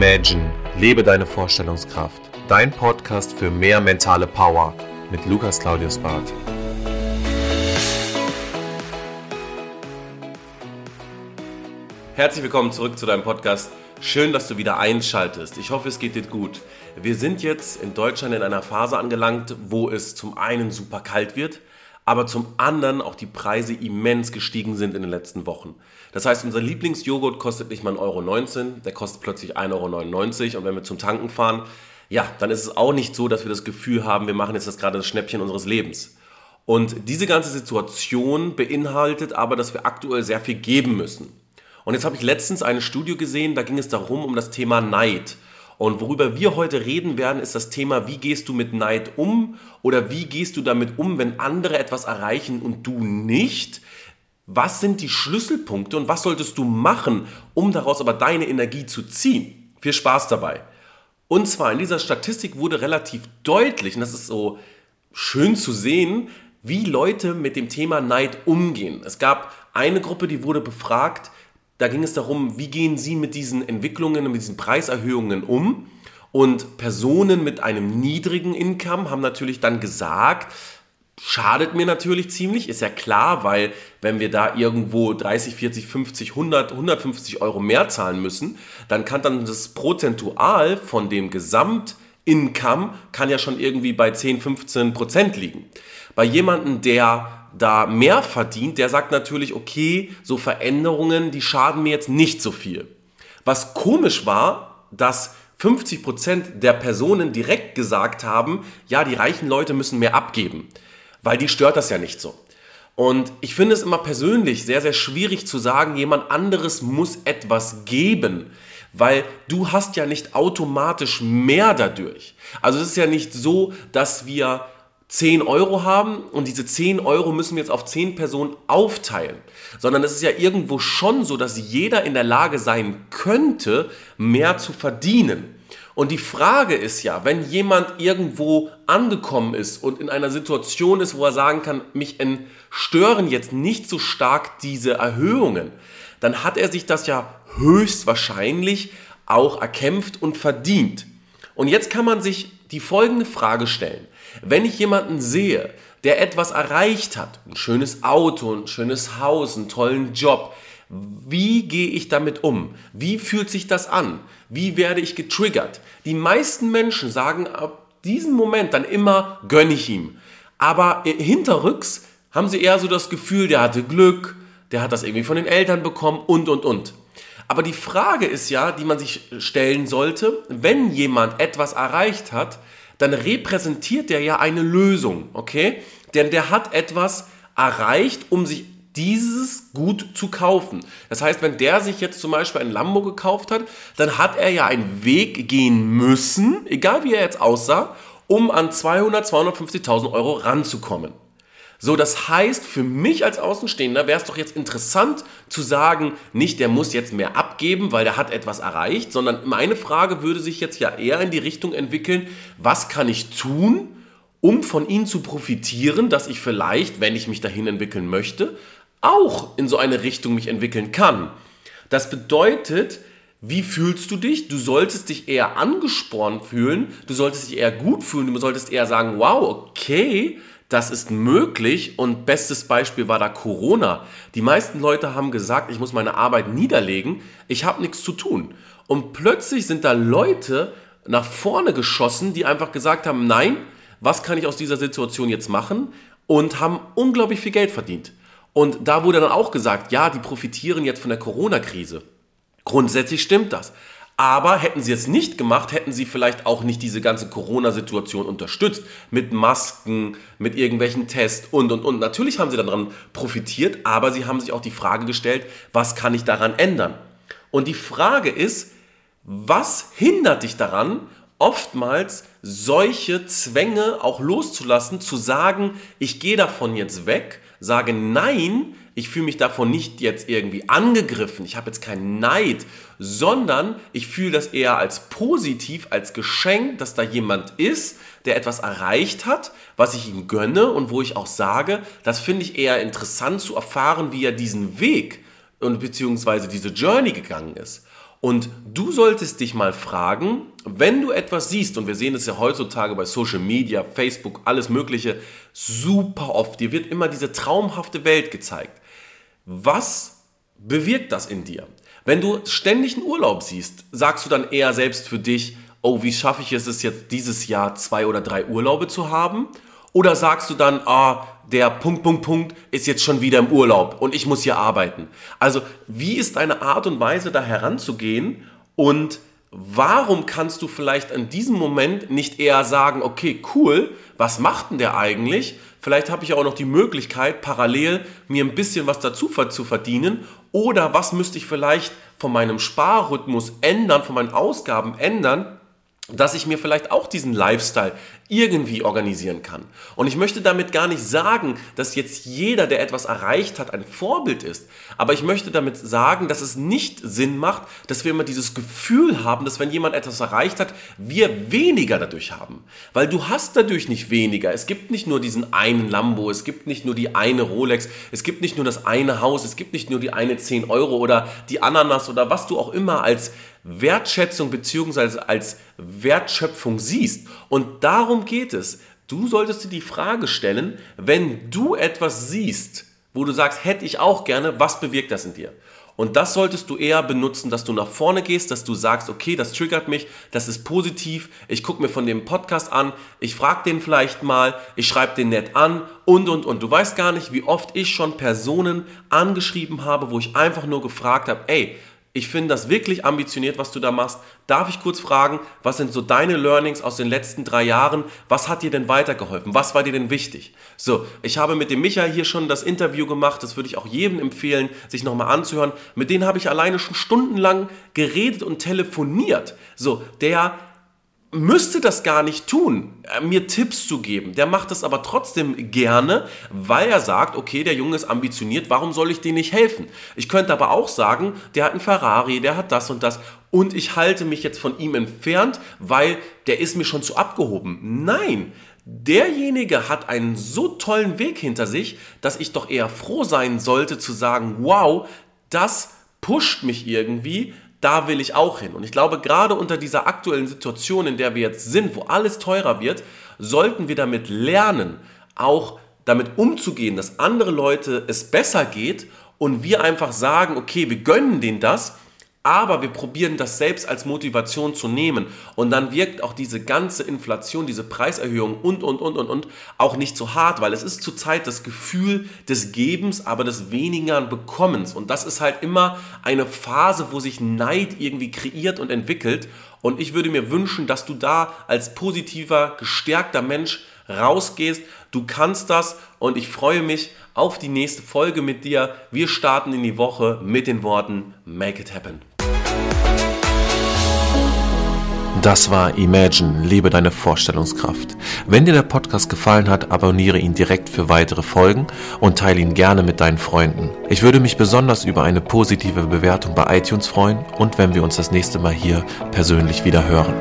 Imagine, lebe deine Vorstellungskraft. Dein Podcast für mehr mentale Power mit Lukas Claudius Barth. Herzlich willkommen zurück zu deinem Podcast. Schön, dass du wieder einschaltest. Ich hoffe, es geht dir gut. Wir sind jetzt in Deutschland in einer Phase angelangt, wo es zum einen super kalt wird, aber zum anderen auch die Preise immens gestiegen sind in den letzten Wochen. Das heißt, unser Lieblingsjoghurt kostet nicht mal 1,19 Euro, der kostet plötzlich 1,99 Euro und wenn wir zum Tanken fahren, ja, dann ist es auch nicht so, dass wir das Gefühl haben, wir machen jetzt das gerade das Schnäppchen unseres Lebens. Und diese ganze Situation beinhaltet aber, dass wir aktuell sehr viel geben müssen. Und jetzt habe ich letztens eine Studie gesehen, da ging es darum, um das Thema Neid. Und worüber wir heute reden werden, ist das Thema, wie gehst du mit Neid um oder wie gehst du damit um, wenn andere etwas erreichen und du nicht. Was sind die Schlüsselpunkte und was solltest du machen, um daraus aber deine Energie zu ziehen? Viel Spaß dabei. Und zwar in dieser Statistik wurde relativ deutlich, und das ist so schön zu sehen, wie Leute mit dem Thema Neid umgehen. Es gab eine Gruppe, die wurde befragt, da ging es darum, wie gehen Sie mit diesen Entwicklungen, mit diesen Preiserhöhungen um? Und Personen mit einem niedrigen Income haben natürlich dann gesagt, schadet mir natürlich ziemlich, ist ja klar, weil wenn wir da irgendwo 30, 40, 50, 100, 150 Euro mehr zahlen müssen, dann kann dann das prozentual von dem Gesamtincome kann ja schon irgendwie bei 10, 15 Prozent liegen. Bei jemandem, der da mehr verdient, der sagt natürlich, okay, so Veränderungen, die schaden mir jetzt nicht so viel. Was komisch war, dass 50 Prozent der Personen direkt gesagt haben, ja, die reichen Leute müssen mehr abgeben, weil die stört das ja nicht so. Und ich finde es immer persönlich sehr, sehr schwierig zu sagen, jemand anderes muss etwas geben, weil du hast ja nicht automatisch mehr dadurch. Also es ist ja nicht so, dass wir 10 Euro haben und diese 10 Euro müssen wir jetzt auf 10 Personen aufteilen, sondern es ist ja irgendwo schon so, dass jeder in der Lage sein könnte, mehr zu verdienen. Und die Frage ist ja, wenn jemand irgendwo angekommen ist und in einer Situation ist, wo er sagen kann, mich stören jetzt nicht so stark diese Erhöhungen, dann hat er sich das ja höchstwahrscheinlich auch erkämpft und verdient. Und jetzt kann man sich die folgende Frage stellen. Wenn ich jemanden sehe, der etwas erreicht hat, ein schönes Auto, ein schönes Haus, einen tollen Job, wie gehe ich damit um? Wie fühlt sich das an? Wie werde ich getriggert? Die meisten Menschen sagen ab diesem Moment dann immer, gönne ich ihm. Aber hinterrücks haben sie eher so das Gefühl, der hatte Glück, der hat das irgendwie von den Eltern bekommen und, und, und. Aber die Frage ist ja, die man sich stellen sollte, wenn jemand etwas erreicht hat, dann repräsentiert der ja eine Lösung, okay? Denn der hat etwas erreicht, um sich dieses Gut zu kaufen. Das heißt, wenn der sich jetzt zum Beispiel ein Lambo gekauft hat, dann hat er ja einen Weg gehen müssen, egal wie er jetzt aussah, um an 200, 250.000 Euro ranzukommen. So, das heißt, für mich als Außenstehender wäre es doch jetzt interessant zu sagen, nicht der muss jetzt mehr abgeben, weil der hat etwas erreicht, sondern meine Frage würde sich jetzt ja eher in die Richtung entwickeln, was kann ich tun, um von ihnen zu profitieren, dass ich vielleicht, wenn ich mich dahin entwickeln möchte, auch in so eine Richtung mich entwickeln kann. Das bedeutet, wie fühlst du dich? Du solltest dich eher angespornt fühlen, du solltest dich eher gut fühlen, du solltest eher sagen, wow, okay, das ist möglich und bestes Beispiel war da Corona. Die meisten Leute haben gesagt, ich muss meine Arbeit niederlegen, ich habe nichts zu tun. Und plötzlich sind da Leute nach vorne geschossen, die einfach gesagt haben, nein, was kann ich aus dieser Situation jetzt machen? Und haben unglaublich viel Geld verdient. Und da wurde dann auch gesagt, ja, die profitieren jetzt von der Corona-Krise. Grundsätzlich stimmt das. Aber hätten sie es nicht gemacht, hätten sie vielleicht auch nicht diese ganze Corona-Situation unterstützt. Mit Masken, mit irgendwelchen Tests und, und, und. Natürlich haben sie daran profitiert, aber sie haben sich auch die Frage gestellt, was kann ich daran ändern? Und die Frage ist, was hindert dich daran, oftmals solche Zwänge auch loszulassen, zu sagen, ich gehe davon jetzt weg, sage nein, ich fühle mich davon nicht jetzt irgendwie angegriffen, ich habe jetzt keinen Neid, sondern ich fühle das eher als positiv, als Geschenk, dass da jemand ist, der etwas erreicht hat, was ich ihm gönne und wo ich auch sage, das finde ich eher interessant zu erfahren, wie er diesen Weg und beziehungsweise diese Journey gegangen ist. Und du solltest dich mal fragen, wenn du etwas siehst, und wir sehen es ja heutzutage bei Social Media, Facebook, alles Mögliche, super oft, dir wird immer diese traumhafte Welt gezeigt. Was bewirkt das in dir? Wenn du ständig einen Urlaub siehst, sagst du dann eher selbst für dich, oh, wie schaffe ich es jetzt dieses Jahr zwei oder drei Urlaube zu haben? Oder sagst du dann, ah, der Punkt, Punkt, Punkt ist jetzt schon wieder im Urlaub und ich muss hier arbeiten. Also wie ist deine Art und Weise da heranzugehen und warum kannst du vielleicht in diesem Moment nicht eher sagen, okay, cool, was macht denn der eigentlich? Vielleicht habe ich auch noch die Möglichkeit, parallel mir ein bisschen was dazu zu verdienen. Oder was müsste ich vielleicht von meinem Sparrhythmus ändern, von meinen Ausgaben ändern, dass ich mir vielleicht auch diesen Lifestyle irgendwie organisieren kann. Und ich möchte damit gar nicht sagen, dass jetzt jeder, der etwas erreicht hat, ein Vorbild ist. Aber ich möchte damit sagen, dass es nicht Sinn macht, dass wir immer dieses Gefühl haben, dass wenn jemand etwas erreicht hat, wir weniger dadurch haben. Weil du hast dadurch nicht weniger. Es gibt nicht nur diesen einen Lambo, es gibt nicht nur die eine Rolex, es gibt nicht nur das eine Haus, es gibt nicht nur die eine 10 Euro oder die Ananas oder was du auch immer als Wertschätzung bzw. als Wertschöpfung siehst. Und darum geht es. Du solltest dir die Frage stellen, wenn du etwas siehst, wo du sagst, hätte ich auch gerne, was bewirkt das in dir? Und das solltest du eher benutzen, dass du nach vorne gehst, dass du sagst, okay, das triggert mich, das ist positiv, ich gucke mir von dem Podcast an, ich frage den vielleicht mal, ich schreibe den nett an und, und, und. Du weißt gar nicht, wie oft ich schon Personen angeschrieben habe, wo ich einfach nur gefragt habe, ey, ich finde das wirklich ambitioniert, was du da machst. Darf ich kurz fragen, was sind so deine Learnings aus den letzten drei Jahren? Was hat dir denn weitergeholfen? Was war dir denn wichtig? So, ich habe mit dem Michael hier schon das Interview gemacht. Das würde ich auch jedem empfehlen, sich nochmal anzuhören. Mit denen habe ich alleine schon stundenlang geredet und telefoniert. So, der müsste das gar nicht tun, äh, mir Tipps zu geben. Der macht das aber trotzdem gerne, weil er sagt, okay, der Junge ist ambitioniert, warum soll ich dem nicht helfen? Ich könnte aber auch sagen, der hat einen Ferrari, der hat das und das und ich halte mich jetzt von ihm entfernt, weil der ist mir schon zu abgehoben. Nein, derjenige hat einen so tollen Weg hinter sich, dass ich doch eher froh sein sollte zu sagen, wow, das pusht mich irgendwie, da will ich auch hin. Und ich glaube, gerade unter dieser aktuellen Situation, in der wir jetzt sind, wo alles teurer wird, sollten wir damit lernen, auch damit umzugehen, dass andere Leute es besser geht und wir einfach sagen, okay, wir gönnen denen das aber wir probieren das selbst als Motivation zu nehmen und dann wirkt auch diese ganze Inflation, diese Preiserhöhung und, und, und, und, und auch nicht so hart, weil es ist zurzeit das Gefühl des Gebens, aber des weniger Bekommens und das ist halt immer eine Phase, wo sich Neid irgendwie kreiert und entwickelt und ich würde mir wünschen, dass du da als positiver, gestärkter Mensch rausgehst. Du kannst das und ich freue mich auf die nächste Folge mit dir. Wir starten in die Woche mit den Worten Make it happen. Das war Imagine, lebe deine Vorstellungskraft. Wenn dir der Podcast gefallen hat, abonniere ihn direkt für weitere Folgen und teile ihn gerne mit deinen Freunden. Ich würde mich besonders über eine positive Bewertung bei iTunes freuen und wenn wir uns das nächste Mal hier persönlich wieder hören.